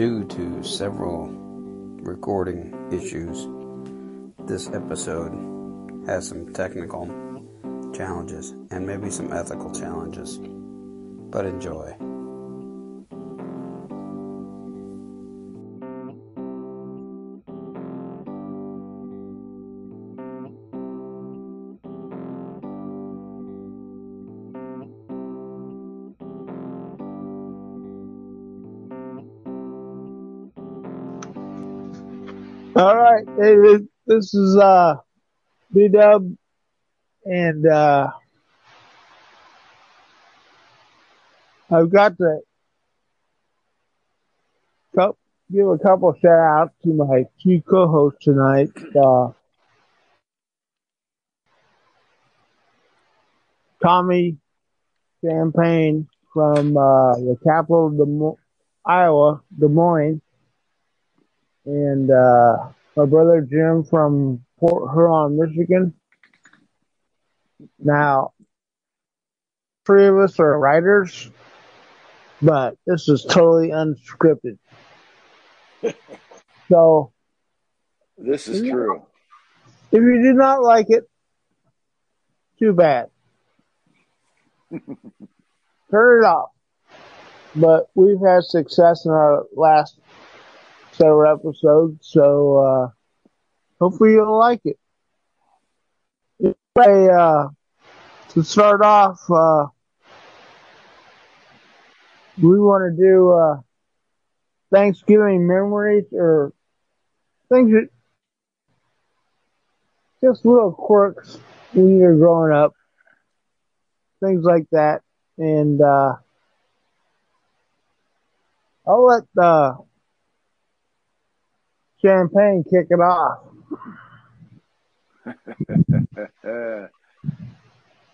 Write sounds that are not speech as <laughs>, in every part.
Due to several recording issues, this episode has some technical challenges and maybe some ethical challenges. But enjoy. Hey, this- is uh B Dub, and uh I've got to give a couple shout outs to my two co-hosts tonight. Uh, Tommy Champagne from uh, the capital of Des Mo- Iowa, Des Moines, and uh, my brother Jim from Port Huron, Michigan. Now, three of us are writers, but this is totally unscripted. <laughs> So, This is true. if you do not like it, too bad. <laughs> Turn it off. But we've had success in our last several episodes, so uh, hopefully you'll like it. Anyway, uh, to start off, uh, we want to do uh, Thanksgiving memories or things that just little quirks when you're growing up, things like that, and uh, I'll let uh, Champagne kick it off. <laughs>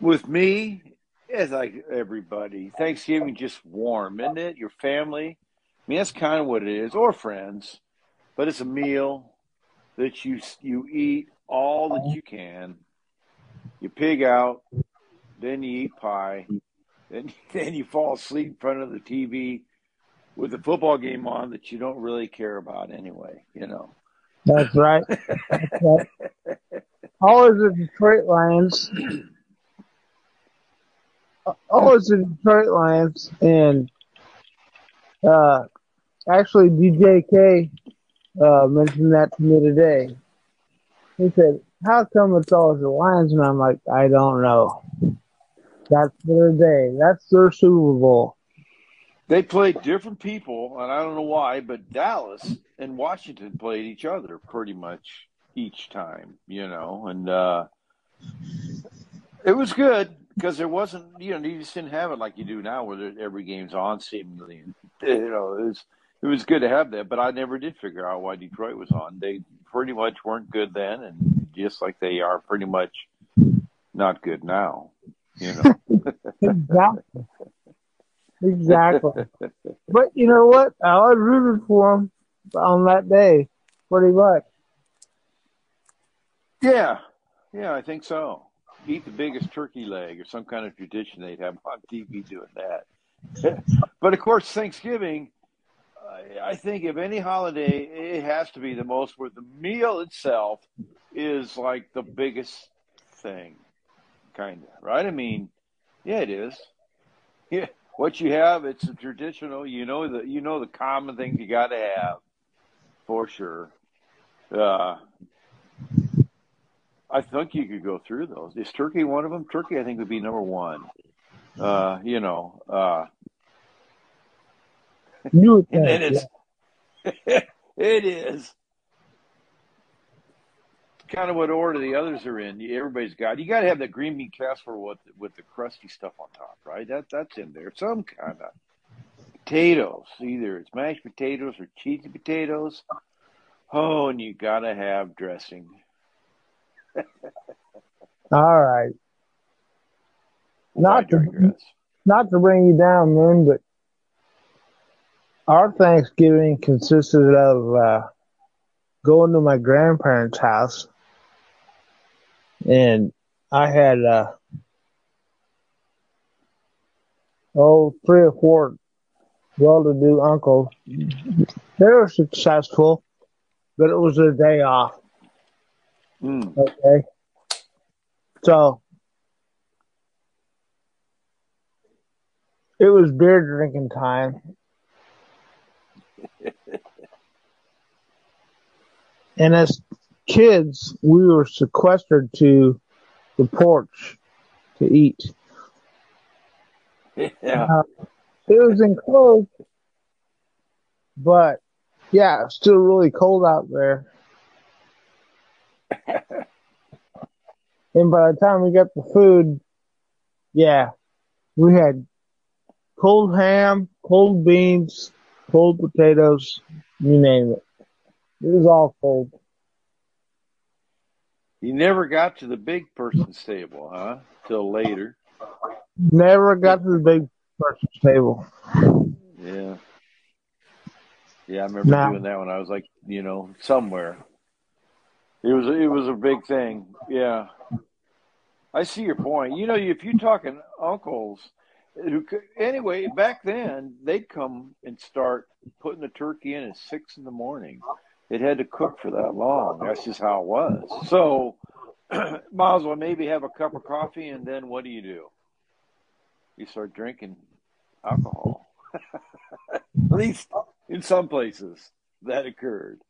With me, it's like everybody. Thanksgiving just warm, isn't it? Your family. I mean, that's kind of what it is, or friends. But it's a meal that you you eat all that you can. You pig out, then you eat pie, then <laughs> then you fall asleep in front of the TV with the football game on that you don't really care about anyway. You know. That's right. <laughs> That's right. Always the Detroit Lions. Always the Detroit Lions, and uh, actually DJK uh, mentioned that to me today. He said, "How come it's always the Lions?" And I'm like, "I don't know. That's their day. That's their Super Bowl." They played different people, and I don't know why, but Dallas and Washington played each other pretty much each time, you know, and uh, it was good because there wasn't, you know, you just didn't have it like you do now, where every game's on seemingly. <laughs> You know, it was it was good to have that, but I never did figure out why Detroit was on. They pretty much weren't good then, and just like they are pretty much not good now. You know. <laughs> Exactly. Exactly. <laughs> But you know what? I was rooted for them on that day, pretty much. Yeah, yeah, I think so. Eat the biggest turkey leg or some kind of tradition they'd have on TV doing that. <laughs> but of course, Thanksgiving, I, I think if any holiday, it has to be the most where the meal itself is like the biggest thing, kind of, right? I mean, yeah, it is. Yeah, what you have, it's a traditional. You know the you know the common things you got to have for sure. Uh, I think you could go through those. Is turkey one of them? Turkey, I think, would be number one. Uh, you know, uh, You <laughs> and then it's <laughs> it is kind of what order the others are in. Everybody's got. You got to have the green bean casserole with with the crusty stuff on top, right? That that's in there. Some kind of potatoes. Either it's mashed potatoes or cheesy potatoes. Oh, and you got to have dressing. <laughs> all right. Not to not to bring you down, Moon, but our Thanksgiving consisted of uh, going to my grandparents' house, and I had uh, oh three or four well-to-do uncles. They were successful, but it was a day off. Mm. Okay, so it was beer drinking time. <laughs> and as kids, we were sequestered to the porch to eat. Yeah. Uh, it was enclosed, but yeah, it's still really cold out there. <laughs> and by the time we got the food, yeah, we had cold ham, cold beans, cold potatoes, you name it. It was all cold. You never got to the big person's table, huh? Till later. Never got to the big person's table. Yeah. Yeah, I remember Nah. doing that when I was like, you know, somewhere. It was it was a big thing. Yeah. I see your point. You know, if you're talking uncles, who anyway, back then they'd come and start putting the turkey in at six in the morning. It had to cook for that long. That's just how it was. So, might as well maybe have a cup of coffee, and then what do you do? You start drinking alcohol. <laughs> At least in some places that occurred.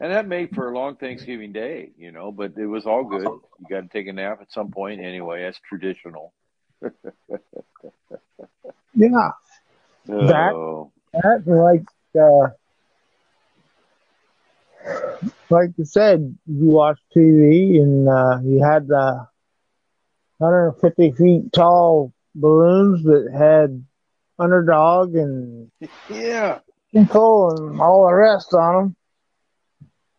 And that made for a long Thanksgiving day, you know, but it was all good. You got to take a nap at some point anyway. That's traditional. <laughs> Yeah, That- Oh, that like uh, like you said, you watched TV and uh, you had the 150 feet tall balloons that had underdog and yeah. Tinkle and all the rest on them.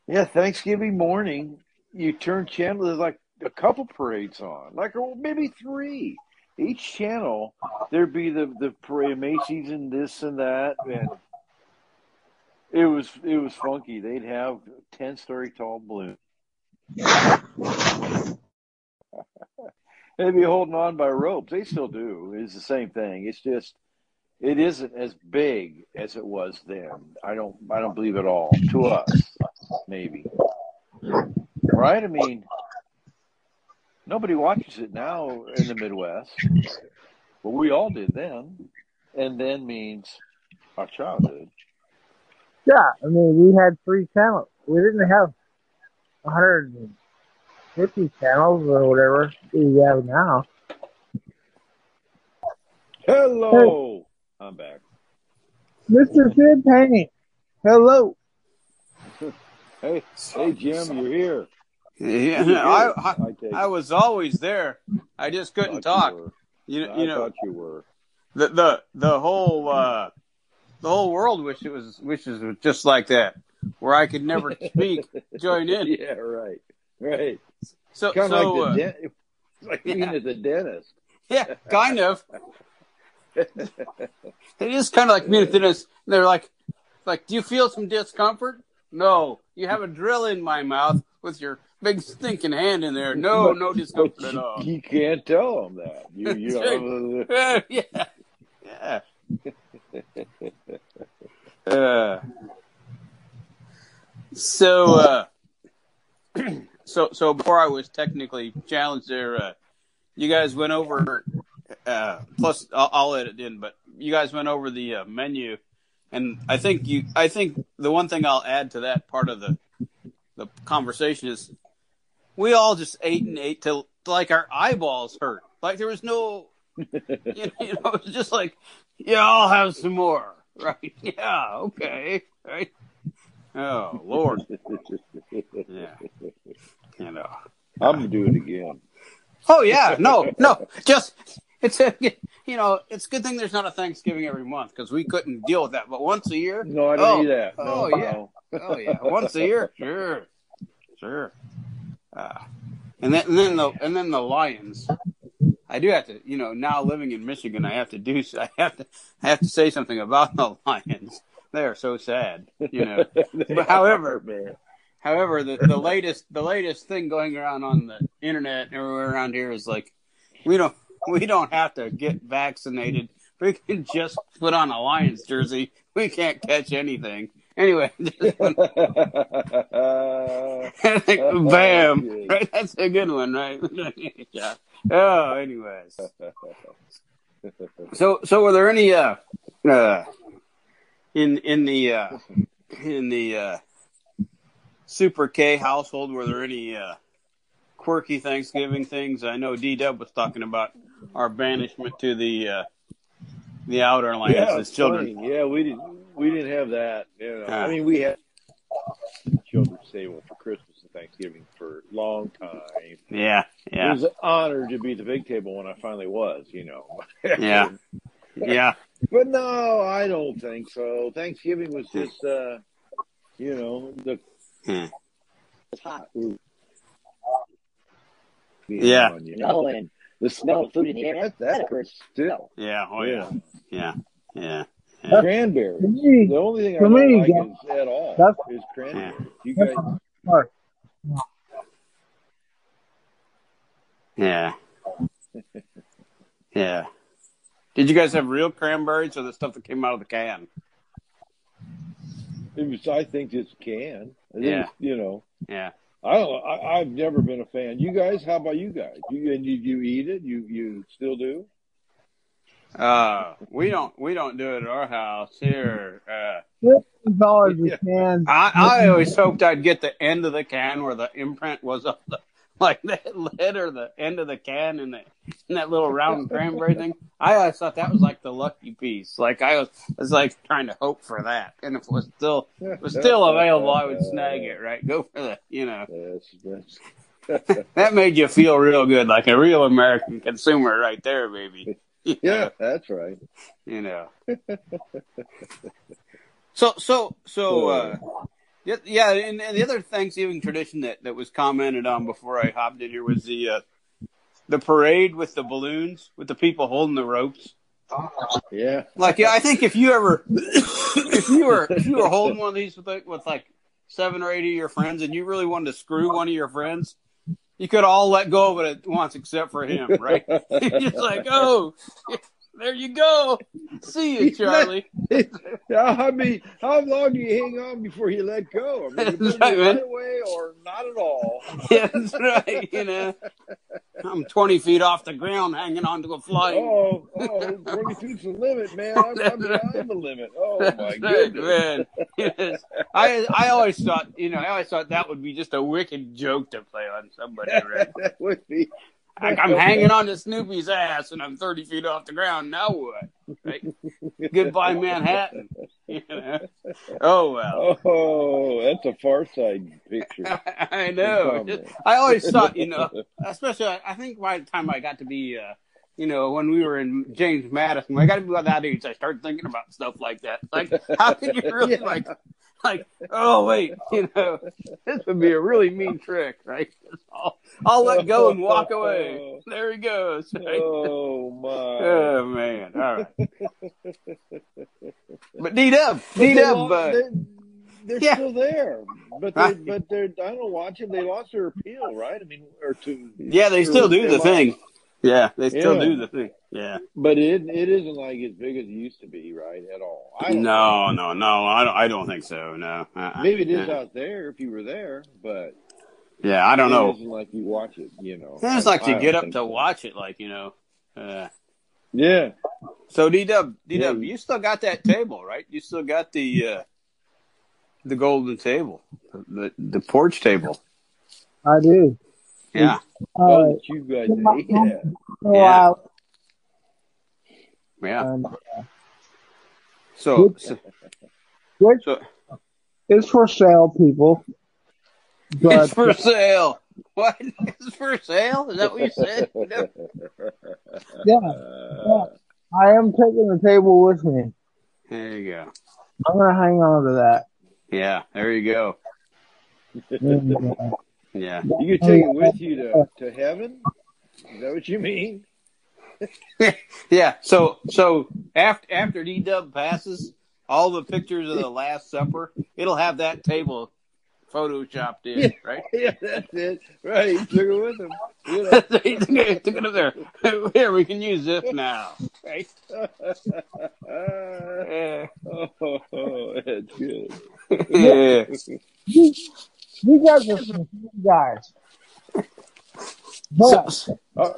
Yeah, Thanksgiving morning, you turn channel. There's like a couple parades on, like or maybe three. Each channel, there'd be the the parade, Macy's and this and that, and it was it was funky. They'd have ten story tall balloons. They'd be holding on by ropes. They still do. It's the same thing. It's just it isn't as big as it was then. I don't I don't believe at all. To us, maybe. Right? I mean nobody watches it now in the Midwest. But we all did then. And then means our childhood. Yeah, I mean, we had three channels. We didn't have 150 channels or whatever we have now. Hello. I'm back. Mr. Sid Payne, hello. <laughs> Hey, hey, Jim, you're here. Yeah, You're I, here. I, take I was always there. I just couldn't Thought talk. You were. You, know, I you know thought you were. the the the whole uh, the whole world wish it was wishes was just like that, where I could never <laughs> speak, join in. Yeah, right. Right. So Kind of so <laughs> like uh, the den- like being at the dentist. yeah, kind of. <laughs> It is kind of like me and Dennis. They're like, like, do you feel some discomfort? No. You have a drill in my mouth with your big stinking hand in there. No, no discomfort at all. You can't tell them that. You, you know, yeah, yeah. Uh, <laughs> so, uh, <clears throat> so, so before I was technically challenged there, uh, you guys went over. Uh, plus, I'll, I'll edit in, but you guys went over the uh, menu, and I think you. I think the one thing I'll add to that part of the the conversation is we all just ate and ate till like our eyeballs hurt. Like there was no, <laughs> you know it was just like, yeah, I'll have some more, <laughs> right? Yeah, okay, right. Oh Lord, yeah, you know. I'm gonna do it again. Oh yeah, no, no, just it's a you know it's a good thing there's not a Thanksgiving every month because we couldn't deal with that. But once a year, No, I don't Oh. need that. No, Oh, yeah. no. oh yeah, once a year, sure, sure. Uh, and then and then the and then the Lions. I do have to, you know, now living in Michigan, I have to do, I have to, I have to say something about the <laughs> Lions. They are so sad, you know. <laughs> But however, man, However, the, the latest the latest thing going around on the internet and everywhere around here is like we don't we don't have to get vaccinated we can just put on a Lions jersey. We can't catch anything. Anyway, <laughs> bam! Right, that's a good one, right? yeah. Oh, anyways. So, so were there any uh, uh, in in the uh, in the uh, Super K household? Were there any uh, quirky Thanksgiving things? I know D Dub was talking about our banishment to the uh, the outer lands yeah, as children. funny. Yeah, we didn't we didn't have that. You know, Ah. I mean, we had children's table for Christmas and Thanksgiving for a long time. Yeah, yeah, was an honor to be at the big table when I finally was. You know. <laughs> Yeah. yeah, But no, I don't think so. Thanksgiving was just, uh, you know, the Hmm. it's hot. Ooh. Yeah. You know, and the smell of food in the air, that, that hurts still. yeah. Oh yeah, yeah, yeah. Cranberry. Me, The only thing I For don't me, like yeah. is at all That's- is cranberry. You guys, part. Yeah. <laughs> Yeah. Did you guys have real cranberries or the stuff that came out of the can? it was, I think it's can. I think Yeah. it's, you know, Yeah. I don't know. I, I've never been a fan. You guys, how about you guys? You and you, you eat it? You you still do? Uh, we don't we don't do it at our house here. Uh, Fifty dollars Yeah. a can. I I always hoped I'd get the end of the can where the imprint was of the <laughs> like that lid or the end of the can and the and that little round cranberry thing. I always thought that was like the lucky piece. Like I was was like trying to hope for that, and if it was still if it was still available, I would snag it. Right, go for the you know. <laughs> <laughs> That made you feel real good, like a real American consumer, right there, baby. You yeah, know, that's right. you know. So, so, so, uh, yeah, yeah. And, and the other Thanksgiving tradition that that was commented on before I hopped in here was the uh, the parade with the balloons, with the people holding the ropes. Yeah. Like, yeah, I think if you ever, if you were if you were holding one of these with like, with like seven or eight of your friends, and you really wanted to screw one of your friends, you could all let go of it at once, except for him, right? <laughs> You're like, oh, there you go. See you, <laughs> Charlie. I mean, how long do you hang on before you let go? I mean, <laughs> That's right, right away or not at all. <laughs> That's right. You know, I'm 20 feet off the ground, hanging onto a flying. Oh, oh, 20 feet's the limit, man. I'm, I'm beyond the limit. Oh, my That's right, goodness. man. Yes. I I always thought, you know, I always thought that would be just a wicked joke to play on somebody. Right? that would be. Like I'm <laughs> hanging on to Snoopy's ass and I'm 30 feet off the ground. Now what? Right? Goodbye, Manhattan. <laughs> You know? Oh well. Oh, that's a far side picture. <laughs> I know. I always thought, you know, especially I think by the time I got to be, uh, you know, when we were in James Madison, I got to be about that age, I started thinking about stuff like that. Like, how could you really Yeah. like, <laughs> like, oh wait, <laughs> you know, this would be a really mean trick, right? <laughs> I'll, I'll let go and walk away. There he goes. Right? Oh, my. Oh man! All right. But D Dub, But D Dub, they're, yeah. still there, but they, Right. but they're. I don't watch them. They lost their appeal, right? I mean, or to. yeah, they still do the lost- thing. Yeah, they still Yeah. do the thing. Yeah. But it it isn't like as big as it used to be, right? At all. I don't No, no, no. I don't. I don't think so. No. Uh-uh. Maybe it is Yeah. out there if you were there, but Yeah, I don't it know. isn't like you watch it. You know, I just I- like I to get up to so. watch it, like you know. Uh, Yeah, so D Dub, D Dub, Yeah. you still got that table, right? You still got the uh, the golden table, the the porch table. I do. Yeah, oh, Uh, you guys, my- yeah. Yeah. out yeah. and So, so, which so is for sale, people. But it's for sale. What? It's for sale? Is that what you said? yeah, Uh, I am taking the table with me. There you go. I'm gonna hang on to that. Yeah, there you go. Yeah. you could take it with you to, to heaven. Is that what you mean? <laughs> Yeah. So so after after D Dub passes, all the pictures of the Last Supper, it'll have that table photoshopped in, right? <laughs> Yeah, that's it. Right, he took it with him. You know. <laughs> he took it, took it up there. Here, we can use this now. Right? Yeah. oh, that's good. yeah. You guys are some good guys. But <laughs> So- Uh,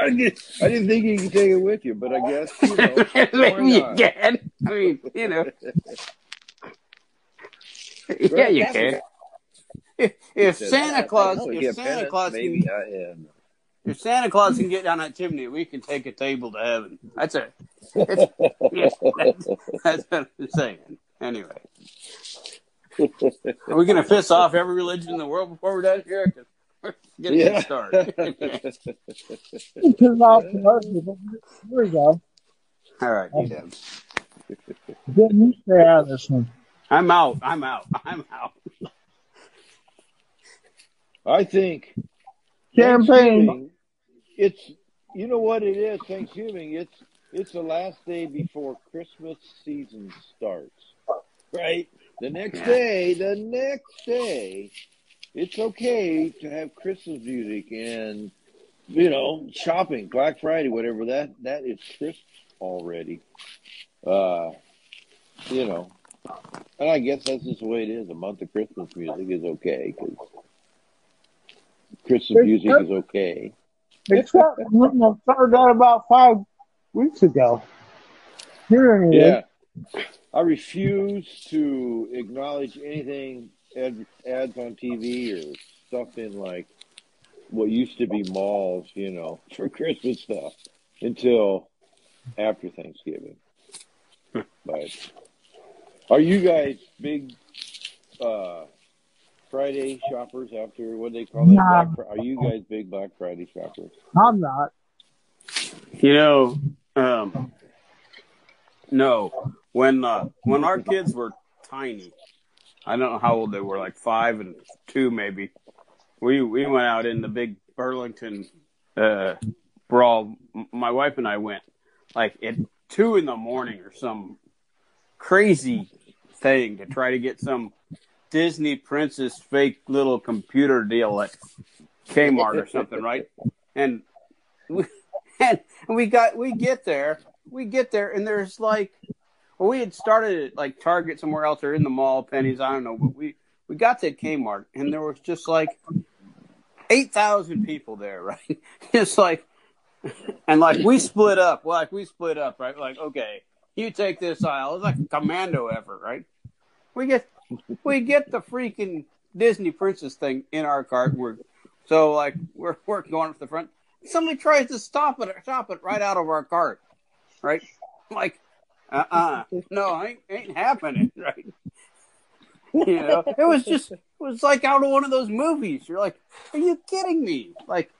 I didn't, I didn't think you could take it with you, but I guess you know. <laughs> why Maybe you can. I mean, you know. <laughs> Yeah, you can. If, if Santa. Claus, if Santa Bennett, Claus maybe can, I am. if Santa Claus can get down that chimney, we can take a table to heaven. That's it. Yeah, that's, that's what I'm saying. Anyway, are <laughs> we going to piss off every religion in the world before we're done here? 'Cause we're getting Yeah. a started. because all commercials. Here we go. All right, you done. Get you stay out of this one. I'm out. I'm out. I'm out. I think Champagne. It's you know what it is. Thanksgiving. It's it's the last day before Christmas season starts. Right. The next Yeah. day. The next day. It's okay to have Christmas music and you know shopping, Black Friday, whatever that that is Christmas already. Uh, you know, and I guess that's just the way it is. A month of Christmas music is okay because Christmas music is okay. Except when I started that about five weeks ago. Here anyway. Yeah. I refuse to acknowledge anything ad, ads on TV or stuff in like what used to be malls, you know, <laughs> for Christmas stuff until after Thanksgiving. but are you guys big uh Friday shoppers after what do they call it? Nah. Black, are you guys big Black Friday shoppers? I'm not. You know, um, no. When uh, when our kids were tiny, I don't know how old they were, like five and two maybe. We we went out in the big Burlington uh, brawl. My wife and I went like at two in the morning or some crazy thing to try to get some Disney princess fake little computer deal at Kmart or something, right? And we, <laughs> and we got we get there, we get there, and there's like, well, we had started at like Target somewhere else or in the mall, Penney's, I don't know, but we we got to Kmart, and there was just like eight thousand people there, <laughs> right? Just like, and like we split up, like we split up, right? Like, okay, you take this aisle. It's like a commando effort, right? We get we get the freaking Disney princess thing in our cart. We're so like we're we're going up to the front. Somebody tries to stop it, stop it right out of our cart, right? Like, uh, uh no, ain't ain't happening, <laughs> right? You know, it was just it was like out of one of those movies. You're like, are you kidding me? Like,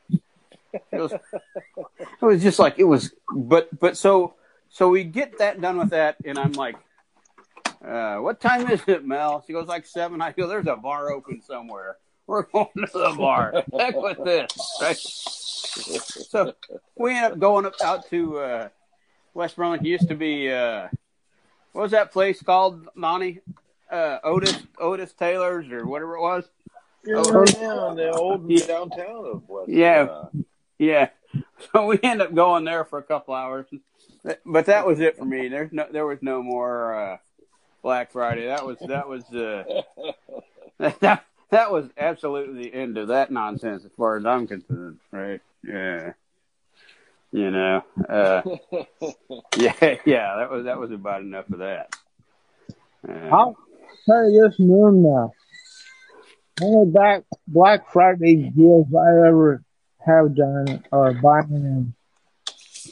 it was it was just like it was, but but so so we get that done with that, and I'm like, uh, what time is it, Mel? She goes like seven. I go, there's a bar open somewhere. We're going to the bar. Heck with this, right? So we end up going up out to uh, West. Used to be uh, what was that place called, Monty? Uh, Otis Otis Taylor's or whatever it was. You're Oh. the old Yeah. downtown of West. Yeah. uh, Yeah. <laughs> So we end up going there for a couple hours, but that was it for me. There's no, there was no more uh, Black Friday. That was that was uh, <laughs> that that was absolutely the end of that nonsense as far as I'm concerned. Right? Yeah. You know. Uh, <laughs> yeah. Yeah. That was that was about enough of that. Uh, I'll tell you this noon now. Only back Black Friday deals I ever have done are buying them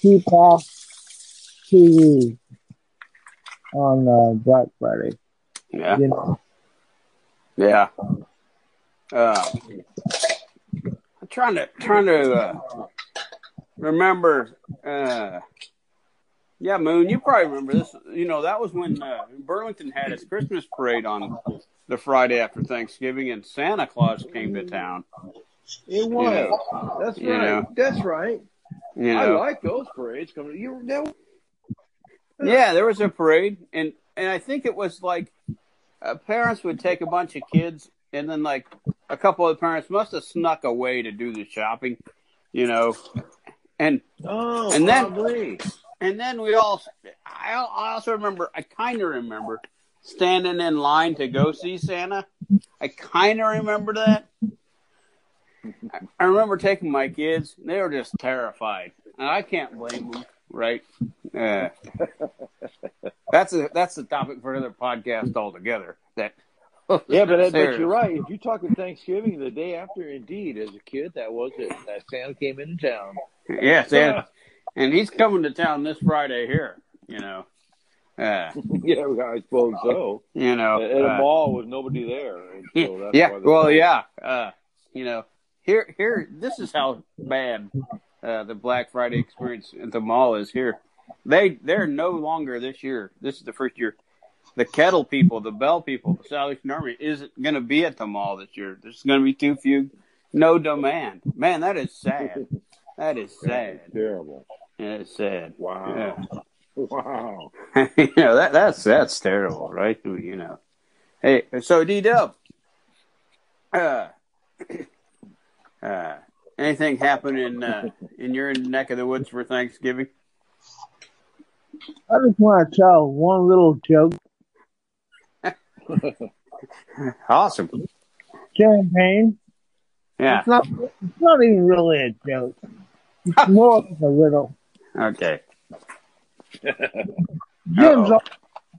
keep off TV on uh, Black Friday. yeah. You know, Yeah. Uh, I'm trying to trying to uh, remember. Uh, yeah, Moon, you probably remember this. You know, that was when uh, Burlington had its Christmas parade on the Friday after Thanksgiving, and Santa Claus came to town. It was. Yeah. That's You right. know. That's right. You I like those parades coming. You that, yeah, there was a parade, and and I think it was like uh, parents would take a bunch of kids, and then like a couple of parents must have snuck away to do the shopping, you know, and Oh, And then- probably. and then we all. I, I also remember. I kind of remember standing in line to go see Santa. I kind of remember that. I, I remember taking my kids. They were just terrified, and I can't blame them. Right? Uh, <laughs> that's a that's a topic for another podcast altogether. That <laughs> Yeah, but, but you're right. If you're talking Thanksgiving, the day after, indeed, as a kid, that was it. That Santa came into town. Yeah, <laughs> and, and he's coming to town this Friday here. You know, uh, <laughs> yeah, I suppose so. you know, At a uh, mall with nobody there. So yeah. Well, yeah. Uh, you know, here, here. This is how bad uh, the Black Friday experience at the mall is here. They, they're no longer this year. This is the first year. The kettle people, the bell people, the Salvation Army isn't going to be at the mall this year. There's going to be too few, no demand. Man, that is sad. That is sad. Terrible. Yeah, it's sad. Wow. Yeah. <laughs> Wow. <laughs> you know that that's that's terrible, right? You know. Hey, so D Dub, uh, <coughs> uh, anything happen in uh, in your neck of the woods for Thanksgiving? I just want to tell one little joke. <laughs> Awesome. Champagne. Yeah. It's not. It's not even really a joke. It's more of a riddle. Okay. <laughs> Jim's, al-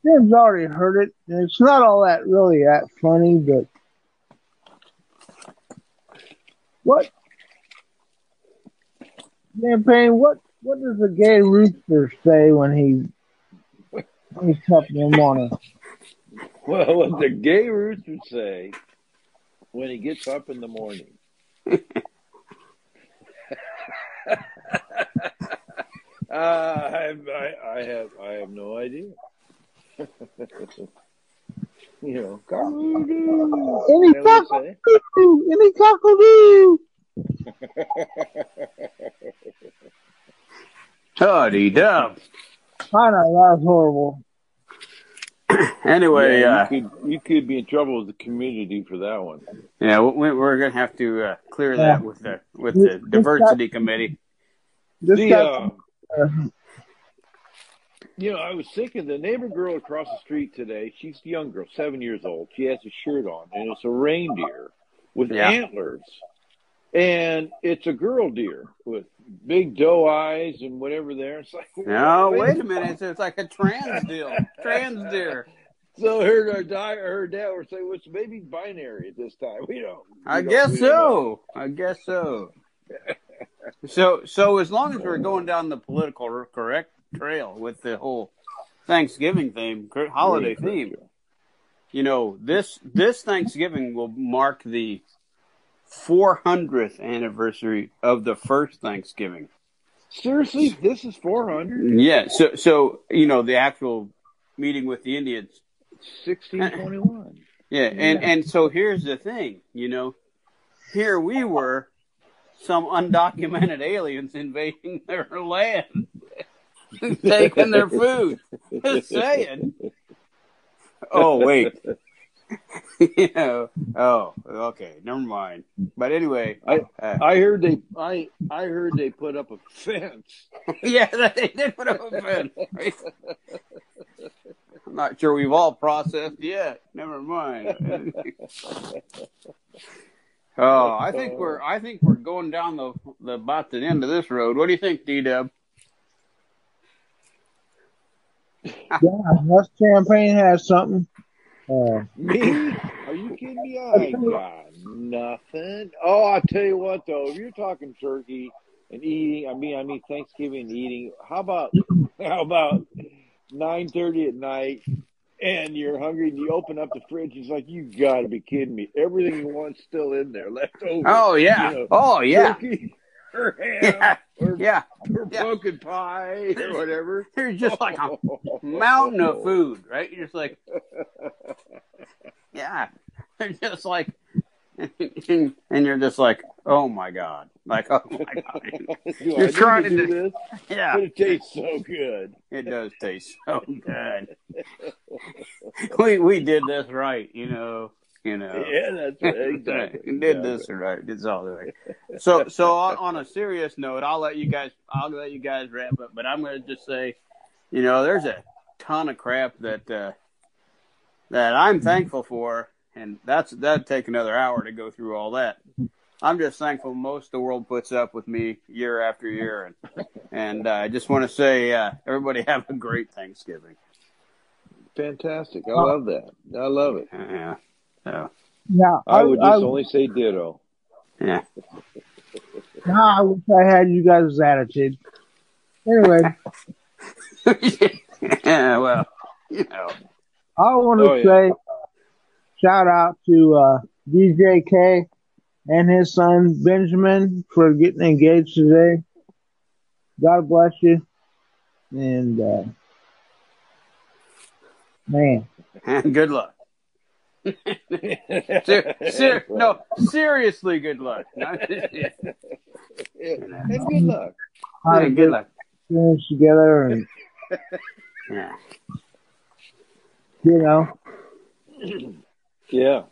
Jim's already heard it. and It's not all that really that funny, but what champagne? What what does a gay rooster say when he when he's up in the morning? <laughs> Well, what the gay rooster say when he gets up in the morning? uh, <laughs> I, have, I, I have I have no idea. <laughs> you know, cock-a-doodle, Any is cockle they say? doo, any cockle doo. Oh, D Dub. I know that was horrible. <coughs> Anyway, Yeah, uh, you could you could be in trouble with the community for that one. yeah, we, we're gonna have to uh, clear Yeah. that with the with the diversity committee. This The, guy, uh, uh, You know, I was thinking the neighbor girl across the street today, she's a young girl, seven years old. She has a shirt on, and it's a reindeer with Yeah. antlers. And it's a girl deer with big doe eyes and whatever there. It's like, <laughs> No, wait a minute. It's, it's like a trans deal. <laughs> Trans deer. So her, her, di- her dad was saying, well, it's maybe binary at this time. <laughs> We don't. we I don't- guess we don't know. so. I guess so. So, so as long as we're going down the political correct trail with the whole Thanksgiving theme, holiday theme, you know, this this Thanksgiving will mark the 400th anniversary of the first Thanksgiving. Seriously, this is 400? Yeah. So, so you know, the actual meeting with the Indians 1621. Yeah, and and so here's the thing, you know, here we were, some undocumented aliens invading <laughs> their land, <laughs> taking their food. Just saying. <laughs> Oh wait, <laughs> you know. Oh, okay, never mind. But anyway, I uh, I heard they I I heard they put up a fence. <laughs> yeah, they did put up a fence. I'm not sure we've all processed yet. Never mind. <laughs> oh, I think we're I think we're going down the the about the end of this road. What do you think, D Dub? yeah, unless champagne has something. Uh, Me? Are you kidding me? I <laughs> got nothing. Oh, I tell you what though, if you're talking turkey and eating, I mean, I mean Thanksgiving and eating. How about <laughs> how about nine thirty at night? And you're hungry, and you open up the fridge. It's like you got to be kidding me! Everything you want's still in there, left over. Oh yeah. You know, Oh yeah. turkey <laughs> or ham Yeah. or, Yeah. or Yeah. pumpkin pie or whatever. There's just like a mountain of food, right? You're just like, yeah. They're <laughs> just like, <laughs> and, and you're just like, oh my god, like oh my god, <laughs> You're trying to do this, yeah. but it tastes so good. It does taste so good. we we did this right, you know. You know. Yeah, that's right. Exactly. We did this right. It's all right. So so on, on a serious note, I'll let you guys I'll let you guys wrap up, but I'm going to just say, you know, there's a ton of crap that uh, that I'm thankful for, and that's that'd take another hour to go through all that. I'm just thankful most of the world puts up with me year after year, and and uh, I just want to say, uh, everybody have a great Thanksgiving. Fantastic. I love that. I love it. Yeah. So, Now, I would just I, only say ditto. yeah. <laughs> now I wish I had you guys' attitude. Anyway, <laughs> yeah. Well, you know. I want to Oh, yeah. say shout out to uh, DJ K and his son Benjamin for getting engaged today. God bless you. And uh, man, And <laughs> good luck. <laughs> Ser- ser- no, seriously, good luck. <laughs> Yeah, And good luck. how to good luck. together and Yeah. You know, Yeah.